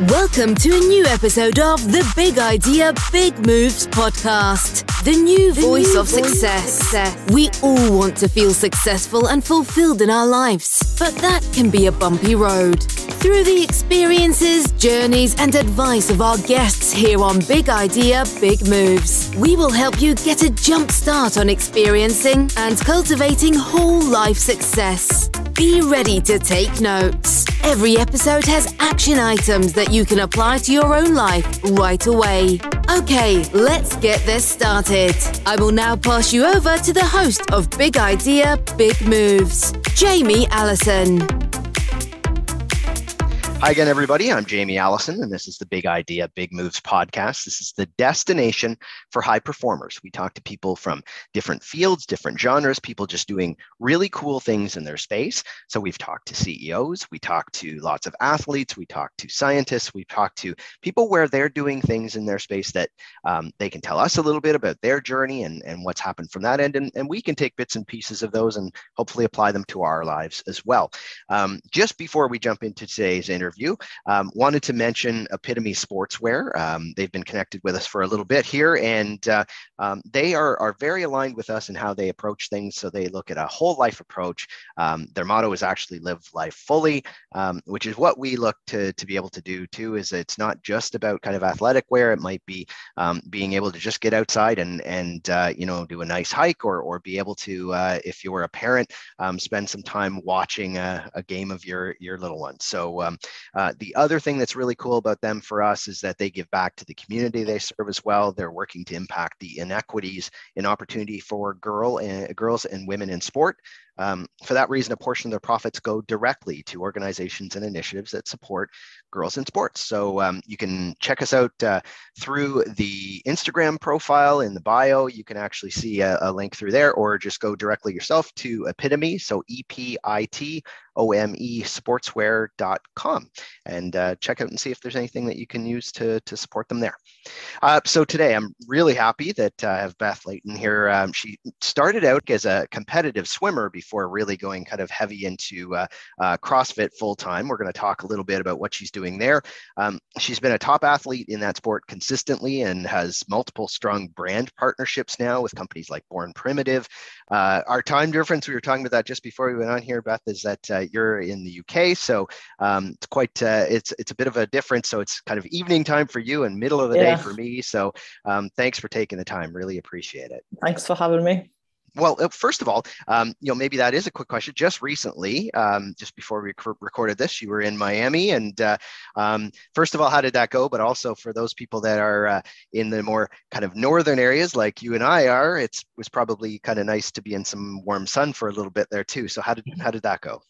Welcome to a new episode of the Big Idea, Big Moves podcast, the new the voice new of voice success. success. We all want to feel successful and fulfilled in our lives, but that can be a bumpy road. Through the experiences, journeys, and advice of our guests here on Big Idea, Big Moves, we will help you get a jump start on experiencing and cultivating whole life success. Be ready to take notes. Every episode has action items that you can apply to your own life right away. Okay, let's get this started. I will now pass you over to the host of Big Idea, Big Moves, Jamie Allison. Hi again, everybody. I'm Jamie Allison, and this is the Big Idea, Big Moves podcast. This is the destination for high performers. We talk to people from different fields, different genres, people just doing really cool things in their space. So we've talked to CEOs, we talk to lots of athletes, we talk to scientists, we talk to people where they're doing things in their space that um, they can tell us a little bit about their journey and, and what's happened from that end. And, and we can take bits and pieces of those and hopefully apply them to our lives as well. Um, just before we jump into today's interview, interview. Um, wanted to mention Epitome Sportswear. Um, they've been connected with us for a little bit here, and uh, um, they are, are very aligned with us in how they approach things. So they look at a whole life approach. Um, their motto is actually live life fully, um, which is what we look to, to be able to do too, is it's not just about kind of athletic wear. It might be um, being able to just get outside and, and uh, you know, do a nice hike or, or be able to, uh, if you were a parent, spend some time watching a, a, game of your, your little one. So um, uh, the other thing that's really cool about them for us is that they give back to the community they serve as well. They're working to impact the inequities in opportunity for girl and, girls and women in sport. Um, for that reason, a portion of their profits go directly to organizations and initiatives that support girls in sports. So um, you can check us out uh, through the Instagram profile in the bio. You can actually see a, a, link through there, or just go directly yourself to Epitome. So E P I T O M E sportswear.com and uh, check out and see if there's anything that you can use to, to support them there. Uh, so today I'm really happy that uh, I have Beth Layton here. Um, she started out as a competitive swimmer before really going kind of heavy into uh, uh, CrossFit full time. We're going to talk a little bit about what she's doing there. Um, she's been a top athlete in that sport consistently and has multiple strong brand partnerships now with companies like Born Primitive. Uh, our time difference, we were talking about that just before we went on here, Beth, is that uh, you're in the UK, so um, it's quite uh, it's it's a bit of a difference. So it's kind of evening time for you and middle of the yeah. day for me. So um, thanks for taking the time. Really appreciate it. Thanks for having me well, uh, first of all, um, you know, maybe that is a quick question. Just recently, um, just before we rec- recorded this, you were in Miami, and uh, um, first of all, how did that go? But also for those people that are uh, in the more kind of northern areas, like you and I are, it was probably kind of nice to be in some warm sun for a little bit there too. So how did how did that go?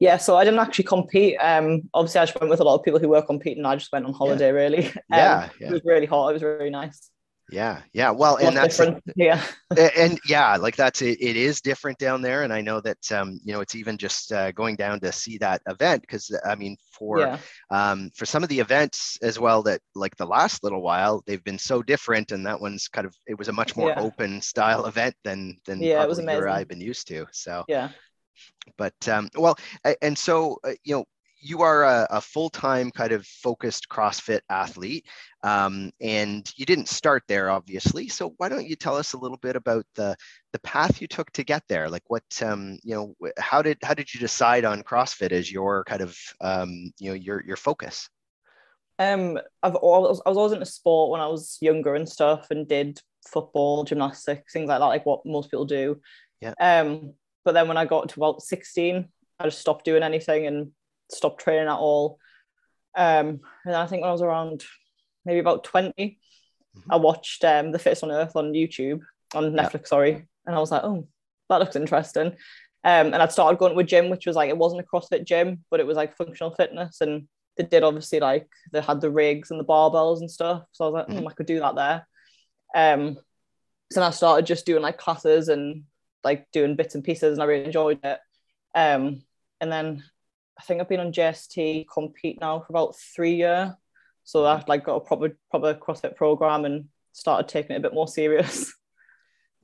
Yeah, so I didn't actually compete. Um, obviously, I just went with a lot of people who were competing. I just went on holiday, yeah. really. Um, yeah, yeah, it was really hot. It was really nice. Yeah, yeah. Well, and that's different. yeah, and yeah, like that's it, it is different down there, and I know that um, you know it's even just uh, going down to see that event because I mean for yeah. um, for some of the events as well that like the last little while they've been so different, and that one's kind of it was a much more yeah. open style event than than yeah, it was amazing. I've been used to. So yeah, but um, well, and so uh, you know you are a, a full-time kind of focused CrossFit athlete, um, and you didn't start there, obviously. So why don't you tell us a little bit about the the path you took to get there? Like what um, you know, how did how did you decide on CrossFit as your kind of um, you know your your focus? Um, I've always I was always into sport when I was younger and stuff, and did football, gymnastics, things like that, like what most people do. Yeah. Um, but then when I got to about sixteen, I just stopped doing anything and stopped training at all. Um, and I think when I was around maybe about 20, mm-hmm. I watched um, The Fittest on Earth on YouTube, on Netflix, yeah. sorry. And I was like, oh, that looks interesting. Um, and I'd started going to a gym, which was like, it wasn't a CrossFit gym, but it was like functional fitness. And they did obviously like, they had the rigs and the barbells and stuff. So I was like, mm, mm-hmm. I could do that there. Um, so then I started just doing like classes and like doing bits and pieces, and I really enjoyed it. Um, and then I think I've been on JST compete now for about three years. So I've like got a proper proper CrossFit program and started taking it a bit more serious.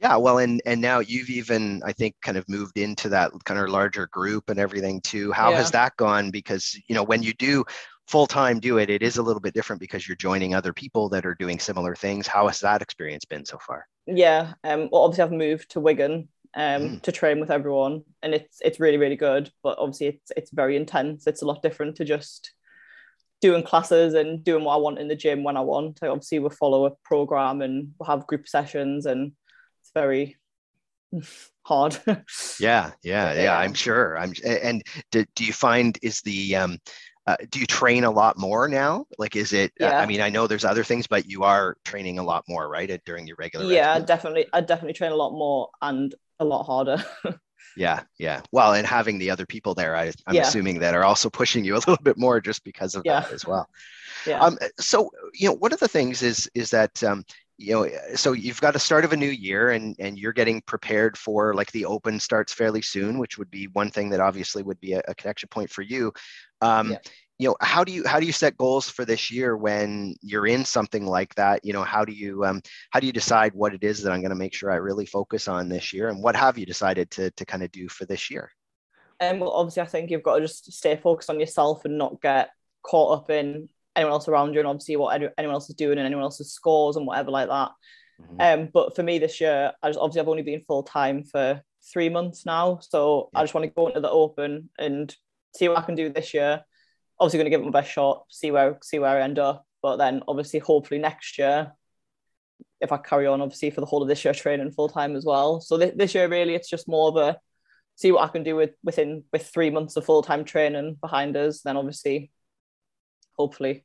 Yeah, well, and and now you've even I think kind of moved into that kind of larger group and everything too. How yeah. has that gone? Because you know when you do full time do it, it is a little bit different because you're joining other people that are doing similar things. How has that experience been so far? Yeah, um, well, obviously I've moved to Wigan um mm. to train with everyone, and it's it's really really good. But obviously it's it's very intense. It's a lot different to just doing classes and doing what I want in the gym when I want. I obviously will follow a program and we'll have group sessions, and it's very hard. yeah, yeah, yeah, I'm sure. I'm and do, do you find is the um uh, do you train a lot more now? Like, is it? Uh. I mean, I know there's other things, but you are training a lot more, right? During your regular. Yeah, regimen? definitely. I definitely train a lot more and a lot harder. yeah, yeah. Well, and having the other people there, I, am yeah. assuming that are also pushing you a little bit more just because of yeah. that as well. Yeah. Um, so, you know, one of the things is is that um, you know so you've got a start of a new year and and you're getting prepared for like the open starts fairly soon which would be one thing that obviously would be a, a connection point for you um, yeah. You know how do you how do you set goals for this year when you're in something like that you know how do you um, how do you decide what it is that i'm going to make sure i really focus on this year and what have you decided to to kind of do for this year um, well obviously i think you've got to just stay focused on yourself and not get caught up in anyone else around you and obviously what anyone else is doing and anyone else's scores and whatever like that. Mm-hmm. Um, but for me this year, I just obviously I've only been full time for three months now, so yeah. I just want to go into the open and see what I can do this year. Obviously, going to give it my best shot, see where see where I end up. But then obviously, hopefully next year, if I carry on, obviously for the whole of this year training full time as well. So th- this year really, it's just more of a see what I can do with within with three months of full time training behind us. Then obviously hopefully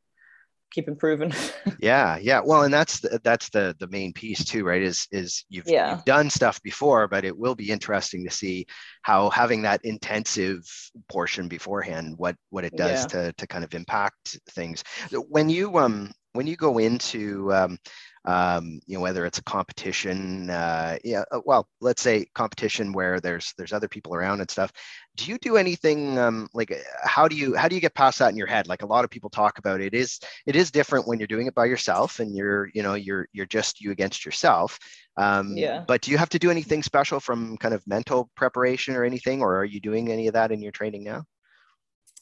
keep improving. yeah, yeah. Well, and that's the, that's the the main piece too, right? Is is you've yeah. you've done stuff before, but it will be interesting to see how having that intensive portion beforehand, what what it does yeah. to to kind of impact things. When you um when you go into um, um, you know whether it's a competition uh, yeah uh, well let's say competition where there's there's other people around and stuff. Do you do anything um, like uh, how do you how do you get past that in your head? Like a lot of people talk about it is it is different when you're doing it by yourself and you're you know you're you're just you against yourself. Um, yeah. but do you have to do anything special from kind of mental preparation or anything or are you doing any of that in your training now?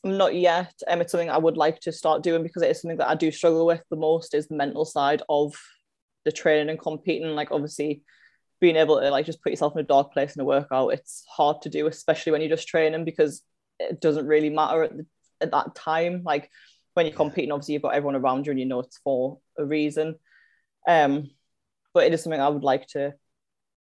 Not yet um, it's something i would like to start doing because it is something that i do struggle with the most is the mental side of the training and competing like obviously being able to like just put yourself in a dark place in a workout it's hard to do especially when you're just training because it doesn't really matter at, the, at that time. Like when you're competing obviously you've got everyone around you and you know it's for a reason. Um but it is something i would like to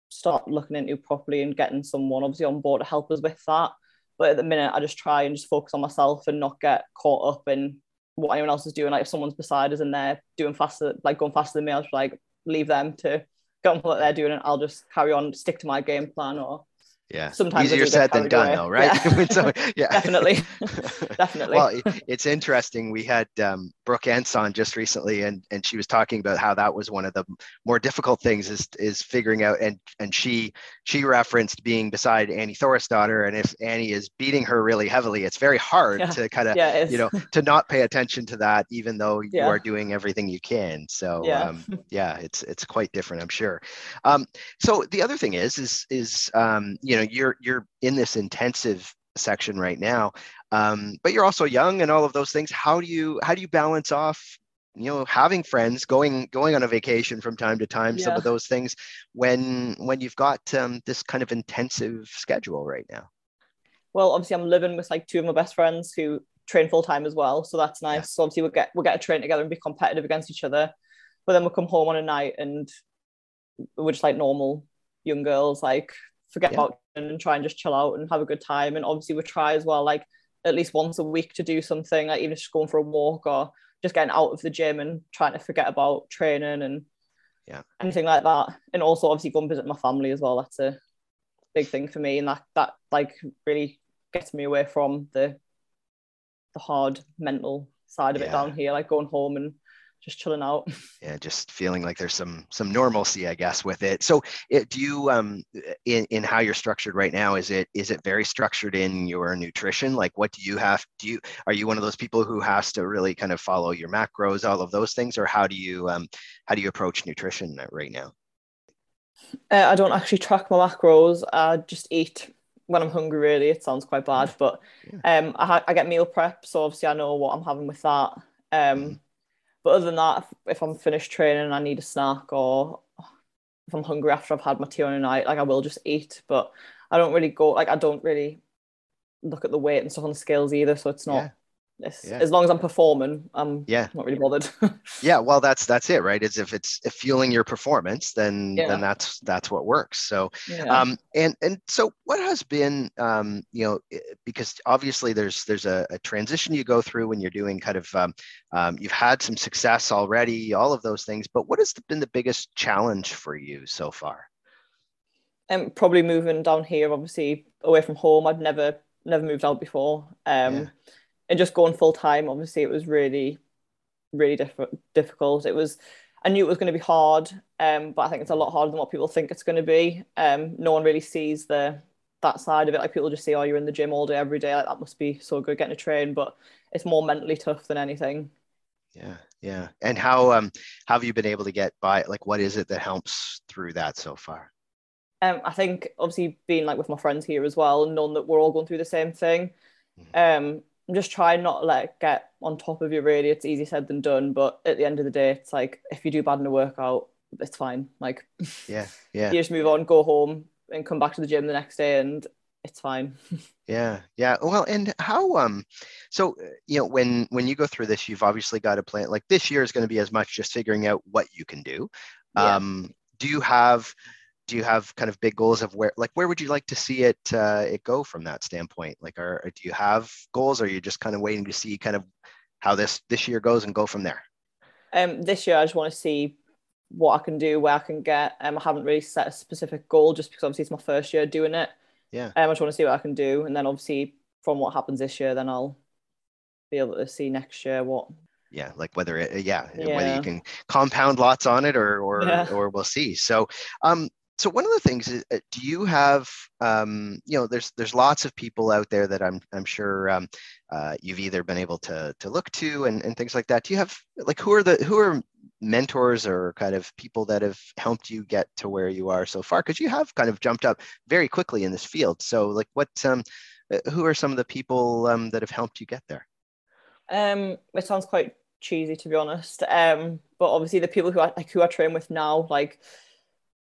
start looking into properly and getting someone obviously on board to help us with that. But at the minute i just try and just focus on myself and not get caught up in what anyone else is doing. Like if someone's beside us and they're doing faster, like going faster than me, I'll just like leave them to go on what they're doing and I'll just carry on, stick to my game plan or yeah. Sometimes easier said than done though right? Yeah, so, yeah. definitely. Definitely. Well it's interesting we had um, brooke Ence on just recently and and she was talking about how that was one of the more difficult things is is figuring out and and she she referenced being beside annie Thorisdottir, and if annie is beating her really heavily it's very hard yeah. to kind of yeah, you know to not pay attention to that even though you are doing everything you can. So yeah. Um, yeah it's it's quite different i'm sure. Um, so the other thing is is is um, you know you're you're in this intensive section right now um, but you're also young and all of those things how do you how do you balance off you know having friends going going on a vacation from time to time yeah. some of those things when when you've got um, this kind of intensive schedule right now well obviously i'm living with like two of my best friends who train full time as well so that's nice yeah. so obviously we'll get we'll get a train together and be competitive against each other but then we'll come home on a night and we're just like normal young girls like forget yeah. about and try and just chill out and have a good time. And obviously we try as well, like at least once a week to do something, like even just going for a walk or just getting out of the gym and trying to forget about training and yeah, anything like that. And also obviously go and visit my family as well. That's a big thing for me. And that that like really gets me away from the the hard mental side of yeah. it down here, like going home and just chilling out. Yeah, just feeling like there's some some normalcy, I guess, with it. So, it, do you um in in how you're structured right now? Is it is it very structured in your nutrition? Like, what do you have? Do you are you one of those people who has to really kind of follow your macros, all of those things, or how do you um how do you approach nutrition right now? Uh, I don't actually track my macros. I just eat when I'm hungry. Really, it sounds quite bad, but um, I, ha- I get meal prep, so obviously I know what I'm having with that. Um, mm. But other than that, if, I'm finished training and I need a snack, or if I'm hungry after I've had my tea on a night, like I will just eat. But I don't really go like I don't really look at the weight and stuff on the scales either, so it's not. Yeah yeah. as long as I'm performing, I'm yeah. not really bothered. yeah, well, that's that's it, right? Is if it's if fueling your performance, then yeah. then that's that's what works. So, yeah. um, and and so what has been, um, you know, because obviously there's there's a, a transition you go through when you're doing kind of, um, um, you've had some success already, all of those things. But what has been the biggest challenge for you so far? Um, probably moving down here, obviously away from home. I'd never never moved out before. Um. Yeah and just going full time, obviously, it was really, really diff- difficult. It was, I knew it was going to be hard, um, but I think it's a lot harder than what people think it's going to be. Um, no one really sees the that side of it. Like people just say, "Oh, you're in the gym all day, every day. Like that must be so good getting a train." But it's more mentally tough than anything. Yeah, yeah. And how um how have you been able to get by? Like, what is it that helps through that so far? Um, I think obviously being like with my friends here as well, and knowing that we're all going through the same thing. Mm-hmm. Um, I'm just trying not to let get on top of you really. It's easy said than done but at the end of the day it's like if you do bad in a workout it's fine. Like yeah yeah. you just move on go home and come back to the gym the next day and it's fine. Yeah yeah. Well and how um so you know when when you go through this you've obviously got a plan. Like this year is going to be as much just figuring out what you can do. Yeah. um do you have do you have kind of big goals of where like where would you like to see it uh, it go from that standpoint? Like are do you have goals or are you just kind of waiting to see kind of how this this year goes and go from there? Um this year i just want to see what i can do where i can get. Um, i haven't really set a specific goal just because obviously it's my first year doing it. Yeah. Um, i just want to see what i can do and then obviously from what happens this year then i'll be able to see next year what yeah like whether it yeah, yeah, whether you can compound lots on it or or yeah. or we'll see. So um so one of the things is uh, do you have um, you know there's there's lots of people out there that i'm i'm sure um, uh, you've either been able to to look to and, and things like that. Do you have like who are the who are mentors or kind of people that have helped you get to where you are so far? Because you have kind of jumped up very quickly in this field. So like what um uh, who are some of the people um, that have helped you get there? Um it sounds quite cheesy to be honest. Um but obviously the people who i like who i train with now like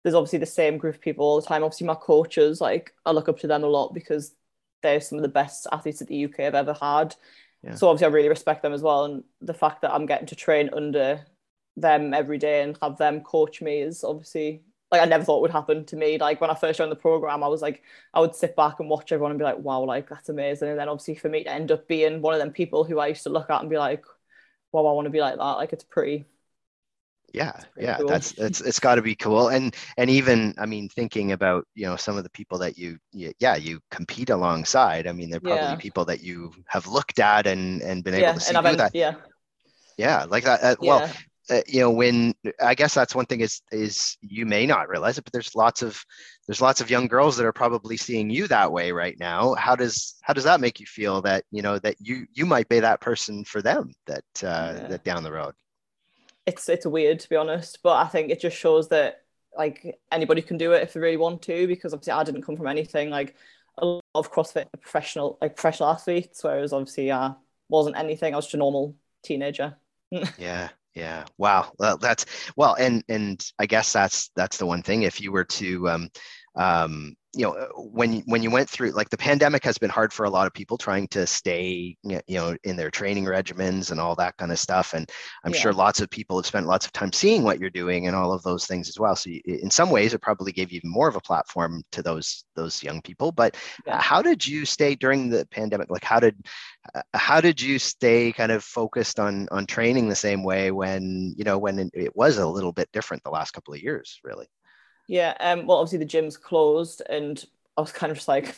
there's obviously the same group of people all the time. Obviously, my coaches, like I look up to them a lot because they're some of the best athletes that the UK have ever had. Yeah. So obviously, I really respect them as well. And the fact that I'm getting to train under them every day and have them coach me is obviously like I never thought would happen to me. Like when I first joined the program, I was like, I would sit back and watch everyone and be like, wow, like that's amazing. And then obviously for me to end up being one of them people who I used to look at and be like, wow, I want to be like that. Like it's pretty yeah yeah cool. that's it's it's got to be cool and and even i mean thinking about you know some of the people that you, you yeah you compete alongside i mean they're probably yeah. people that you have looked at and and been able yeah, to see do that yeah yeah like that uh, well uh, you know when i guess that's one thing is is you may not realize it but there's lots of there's lots of young girls that are probably seeing you that way right now how does how does that make you feel that you know that you you might be that person for them that uh yeah. that down the road it's it's weird to be honest, but I think it just shows that like anybody can do it if they really want to. Because obviously, I didn't come from anything like a lot of CrossFit professional like professional athletes, whereas obviously I wasn't anything. I was just a normal teenager. yeah, yeah. Wow. Well, that's well, and and I guess that's that's the one thing. If you were to um, um, you know when when you went through like the pandemic has been hard for a lot of people trying to stay you know in their training regimens and all that kind of stuff. And i'm yeah. sure lots of people have spent lots of time seeing what you're doing and all of those things as well. So you, in some ways it probably gave you even more of a platform to those those young people. But yeah. how did you stay during the pandemic? Like how did uh, how did you stay kind of focused on on training the same way when you know when it was a little bit different the last couple of years really yeah, um, well, obviously the gym's closed, and I was kind of just like,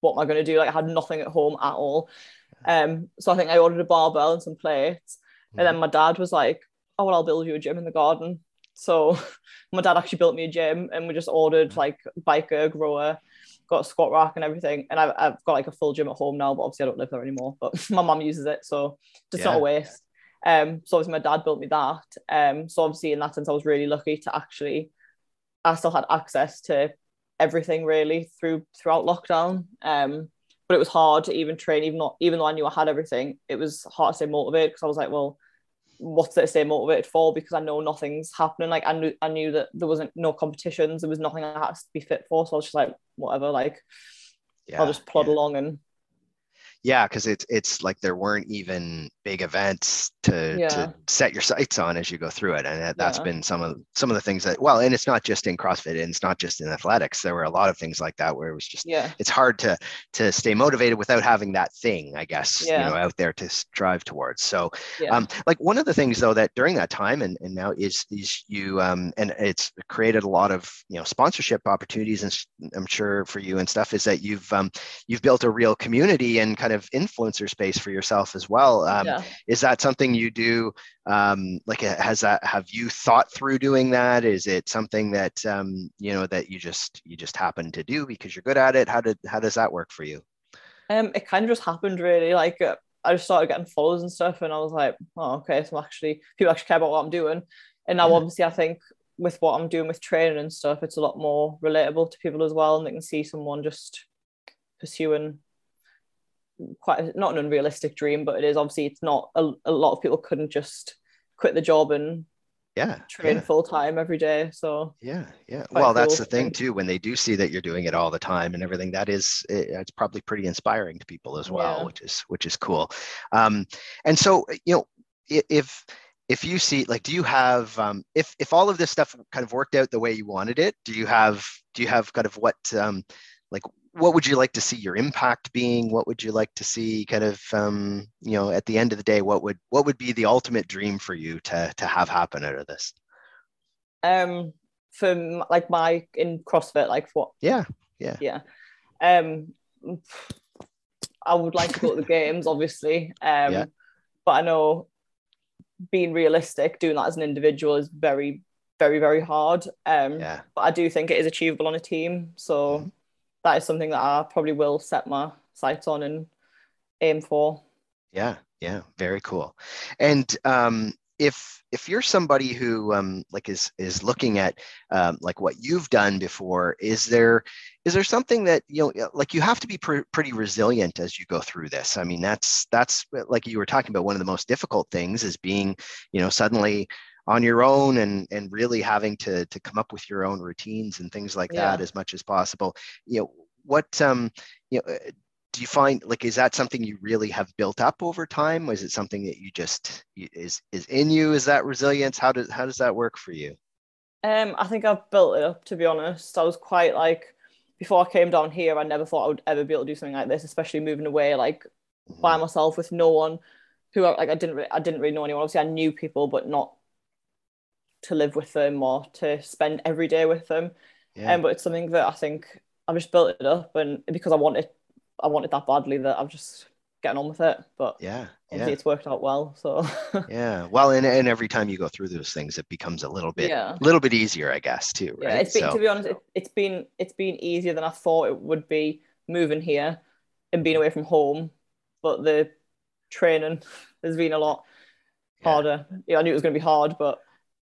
what am I going to do? Like, I had nothing at home at all. Um, so I think I ordered a barbell and some plates, mm-hmm. and then my dad was like, "Oh, well, I'll build you a gym in the garden." So my dad actually built me a gym, and we just ordered like biker grower, got a squat rack and everything, and I've, I've got like a full gym at home now, but obviously I don't live there anymore. But my mum uses it, so just yeah. not a waste. Um, so obviously my dad built me that. Um, so obviously in that sense I was really lucky to actually I still had access to everything really through throughout lockdown. Um, but it was hard to even train, even not even though I knew I had everything, it was hard to stay motivated because I was like, well, what's it to stay motivated for? Because I know nothing's happening. Like I knew I knew that there wasn't no competitions, there was nothing I had to be fit for. So I was just like, whatever, like yeah, I'll just plod yeah. along and yeah because it's it's like there weren't even big events to, yeah. to set your sights on as you go through it and that, that's yeah. been some of some of the things that well and it's not just in crossfit and it's not just in athletics there were a lot of things like that where it was just yeah it's hard to to stay motivated without having that thing i guess yeah. you know out there to strive towards so yeah. um like one of the things though that during that time and, and now is is you um and it's created a lot of you know sponsorship opportunities and i'm sure for you and stuff is that you've um you've built a real community and kind of influencer space for yourself as well. Um, yeah. Is that something you do? Um, like, uh, has that have you thought through doing that? Is it something that um, you know that you just you just happen to do because you're good at it? How did how does that work for you? Um, it kind of just happened really. Like, uh, I just started getting followers and stuff, and I was like, oh, okay, so actually people actually care about what I'm doing. And now, yeah. obviously, I think with what I'm doing with training and stuff, it's a lot more relatable to people as well, and they can see someone just pursuing quite not an unrealistic dream, but it is obviously it's not a, a lot of people couldn't just quit the job and yeah train yeah. full time every day so yeah yeah well cool. that's the thing too when they do see that you're doing it all the time and everything that is it, it's probably pretty inspiring to people as well yeah. which is which is cool um and so you know if if you see like do you have um if if all of this stuff kind of worked out the way you wanted it do you have do you have kind of what um like what would you like to see your impact being? What would you like to see kind of um, you know at the end of the day what would what would be the ultimate dream for you to to have happen out of this? Um for like my in crossfit like what yeah yeah. Yeah. Um i would like to go to the games obviously um yeah. but i know being realistic doing that as an individual is very very very hard um yeah. but i do think it is achievable on a team so mm-hmm that is something that I probably will set my sights on and aim for. Yeah, yeah, very cool. And um, if if you're somebody who um, like is is looking at um, like what you've done before, is there is there something that you know like you have to be pr- pretty resilient as you go through this? I mean, that's that's like you were talking about. One of the most difficult things is being you know suddenly on your own and and really having to to come up with your own routines and things like yeah. that as much as possible. You know what um you know uh, do you find like is that something you really have built up over time? Or is it something that you just is is in you? Is that resilience? How does how does that work for you? Um i think i've built it up to be honest. I was quite like before i came down here i never thought i would ever be able to do something like this especially moving away like mm-hmm. by myself with no one who like i didn't i didn't really know anyone. Obviously i knew people but not to live with them or to spend every day with them. Yeah. Um, but it's something that I think I've just built it up, and because I wanted, I wanted that badly that I've just getting on with it. But yeah, obviously yeah. it's worked out well. So yeah, well, and, and every time you go through those things, it becomes a little bit, a little bit easier, I guess, too. Right? Yeah, it's been so, to be honest, it, it's been it's been easier than I thought it would be moving here and being away from home, but the training has been a lot harder. Yeah, yeah I knew it was going to be hard, but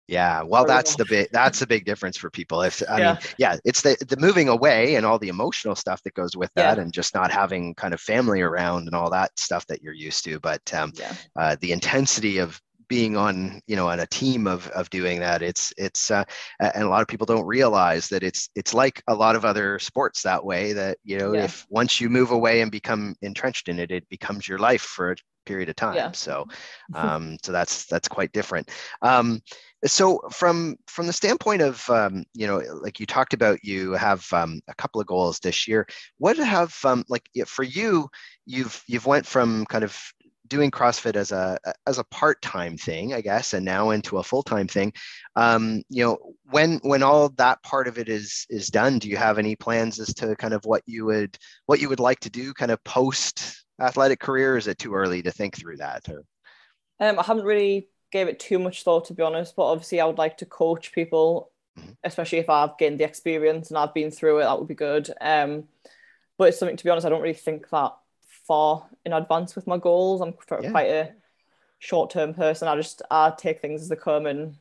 yeah, well, that's the big that's the big difference for people. If I yeah. mean, yeah, it's the the moving away and all the emotional stuff that goes with that, yeah. and just not having kind of family around and all that stuff that you're used to. But um, yeah. uh, the intensity of being on you know on a team of of doing that it's it's uh, and a lot of people don't realize that it's it's like a lot of other sports that way that you know yeah. if once you move away and become entrenched in it it becomes your life for a period of time yeah. so um so that's that's quite different um so from from the standpoint of um, you know like you talked about you have um, a couple of goals this year what have um, like for you you've you've went from kind of doing CrossFit as a as a part time thing, I guess, and now into a full time thing. Um, you know, when when all that part of it is is done, do you have any plans as to kind of what you would what you would like to do, kind of post athletic career? is it too early to think through that? Or? Um, I haven't really gave it too much thought to be honest, but obviously I would like to coach people, mm-hmm. especially if I've gained the experience and I've been through it. That would be good. Um, but it's something to be honest, I don't really think that far in advance with my goals. I'm yeah. quite a short term person. I just I take things as they come and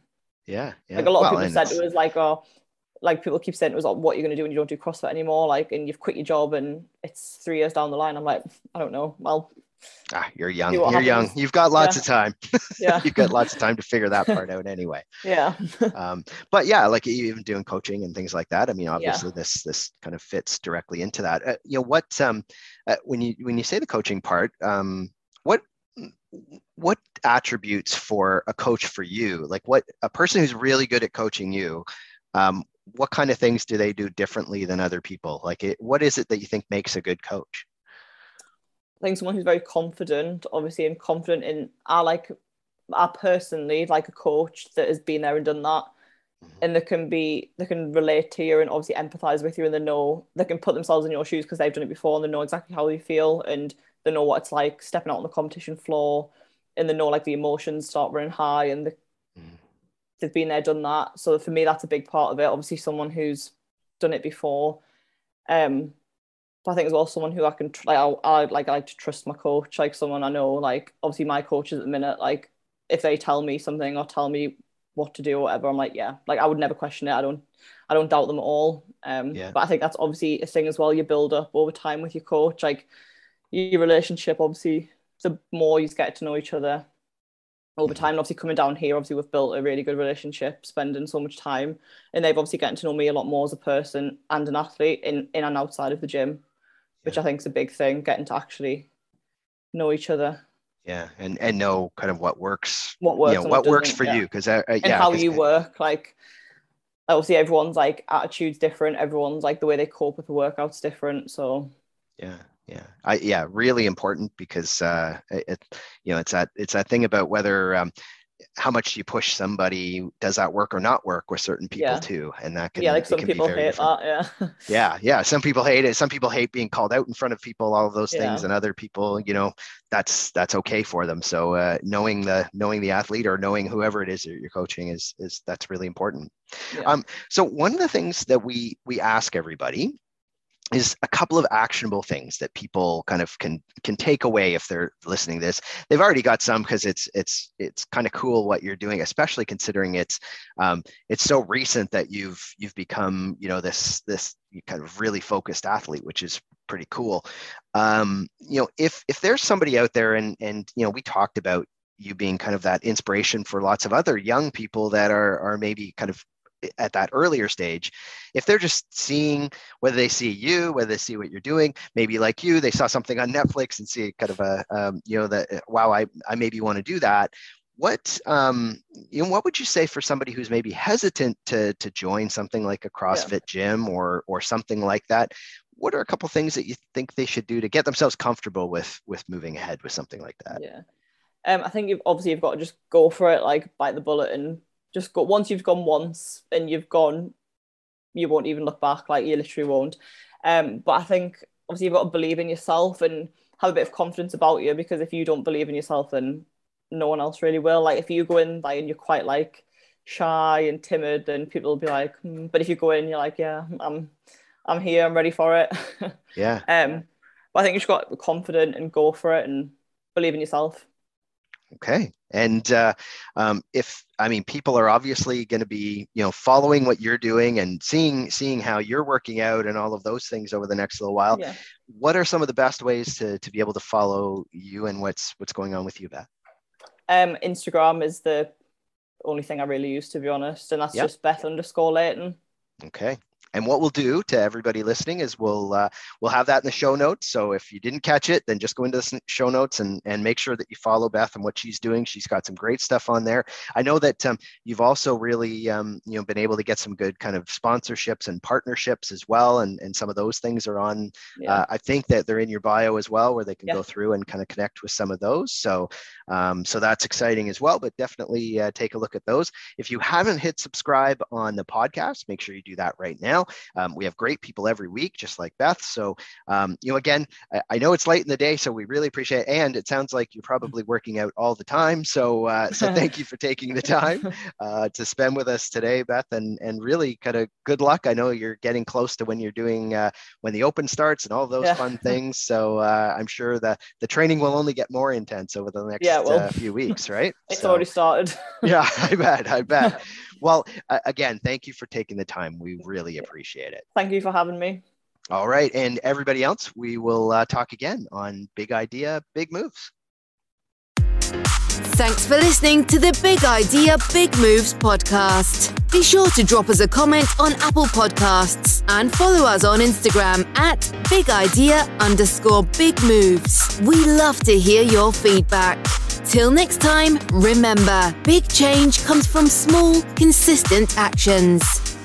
yeah, yeah. like a lot well, of people said it was like oh like people keep saying it was like, what you're going to do when you don't do CrossFit anymore, like, and you've quit your job and it's three years down the line. I'm like, I don't know. Well, ah, you're young. You're happens. young. You've got lots yeah. of time. Yeah. You've got lots of time to figure that part out anyway. Yeah. um, but yeah, like you even doing coaching and things like that. I mean, obviously yeah. this, this kind of fits directly into that. Uh, you know, what, um, uh, when you, when you say the coaching part, um, what, what attributes for a coach for you like what a person who's really good at coaching you um, what kind of things do they do differently than other people like it, what is it that you think makes a good coach i think someone who's very confident obviously and confident in i like i personally like a coach that has been there and done that mm-hmm. and they can be they can relate to you and obviously empathize with you and they know they can put themselves in your shoes because they've done it before and they know exactly how you feel and they know what it's like stepping out on the competition floor and they know like the emotions start running high and the, mm. they've been there, done that. So for me, that's a big part of it. Obviously, someone who's done it before. Um, but I think as well someone who I can like I, I like I like to trust my coach, like someone I know. Like obviously my coaches at the minute, like if they tell me something or tell me what to do or whatever, I'm like yeah, like I would never question it. I don't I don't doubt them at all. Um, yeah. but I think that's obviously a thing as well. You build up over time with your coach, like your relationship obviously the more you get to know each other over mm-hmm. time. And obviously, coming down here, obviously, we've built a really good relationship, spending so much time, and they've obviously getting to know me a lot more as a person and an athlete in in and outside of the gym, which I think is a big thing. Getting to actually know each other. Yeah, and and know kind of what works. What works. You know, what works for yeah. you because uh, uh, and yeah, how you work like. Obviously, everyone's like attitude's different. Everyone's like the way they cope with the workouts different. So yeah, yeah i yeah really important because uh it you know it's that it's that thing about whether um how much you push somebody does that work or not work with certain people yeah. too and that can yeah like some people hate different. that yeah yeah yeah some people hate it some people hate being called out in front of people all of those yeah. things and other people you know that's that's okay for them so uh, knowing the knowing the athlete or knowing whoever it is that you're coaching is is that's really important yeah. um so one of the things that we we ask everybody is a couple of actionable things that people kind of can can take away if they're listening this. They've already got some because it's it's it's kind of cool what you're doing especially considering it's um, it's so recent that you've you've become you know this this kind of really focused athlete which is pretty cool. Um, you know if if there's somebody out there and and you know we talked about you being kind of that inspiration for lots of other young people that are are maybe kind of at that earlier stage if they're just seeing whether they see you whether they see what you're doing maybe like you they saw something on netflix and see kind of a um, you know that wow i i maybe want to do that. What um you know what would you say for somebody who's maybe hesitant to to join something like a crossfit yeah. gym or or something like that? What are a couple things that you think they should do to get themselves comfortable with with moving ahead with something like that? Yeah. Um, I think you've obviously you've got to just go for it, like bite the bullet and just go once you've gone once and you've gone, you won't even look back. Like you literally won't. Um, but I think obviously you've got to believe in yourself and have a bit of confidence about you because if you don't believe in yourself, then no one else really will. Like if you go in like and you're quite like shy and timid, then people will be like, hmm. but if you go in, you're like, yeah, I'm, I'm here, I'm ready for it. Yeah. um, but I think you just got to be confident and go for it and believe in yourself. Okay. And uh, um, if I mean, people are obviously going to be, you know, following what you're doing and seeing seeing how you're working out and all of those things over the next little while. Yeah. What are some of the best ways to to be able to follow you and what's what's going on with you, Beth? Um, Instagram is the only thing I really use, to be honest, and that's yep. just Beth underscore Layton. Okay. And what we'll do to everybody listening is we'll uh, we'll have that in the show notes. So if you didn't catch it, then just go into the show notes and and make sure that you follow Beth and what she's doing. She's got some great stuff on there. I know that um, you've also really um, you know been able to get some good kind of sponsorships and partnerships as well, and and some of those things are on. Yeah. Uh, I think that they're in your bio as well, where they can yeah. go through and kind of connect with some of those. So um, so that's exciting as well. But definitely uh, take a look at those. If you haven't hit subscribe on the podcast, make sure you do that right now. Um, we have great people every week, just like Beth. So, um, you know, again, I, I, know it's late in the day, so we really appreciate it. And it sounds like you're probably working out all the time. So, uh, so thank you for taking the time uh, to spend with us today, Beth, and, and really kind of good luck. I know you're getting close to when you're doing, uh, when the open starts and all those yeah. fun things. So uh, I'm sure the, the training will only get more intense over the next yeah, well, uh, few weeks, right? It's so, already started. yeah, I bet. I bet. Well, uh, again, thank you for taking the time. We really appreciate it. Thank you for having me. All right. And everybody else, we will uh, talk again on Big Idea, Big Moves. Thanks for listening to the Big Idea, Big Moves podcast. Be sure to drop us a comment on Apple Podcasts and follow us on Instagram at Big Idea underscore Big Moves. We love to hear your feedback. Till next time, remember big change comes from small, consistent actions.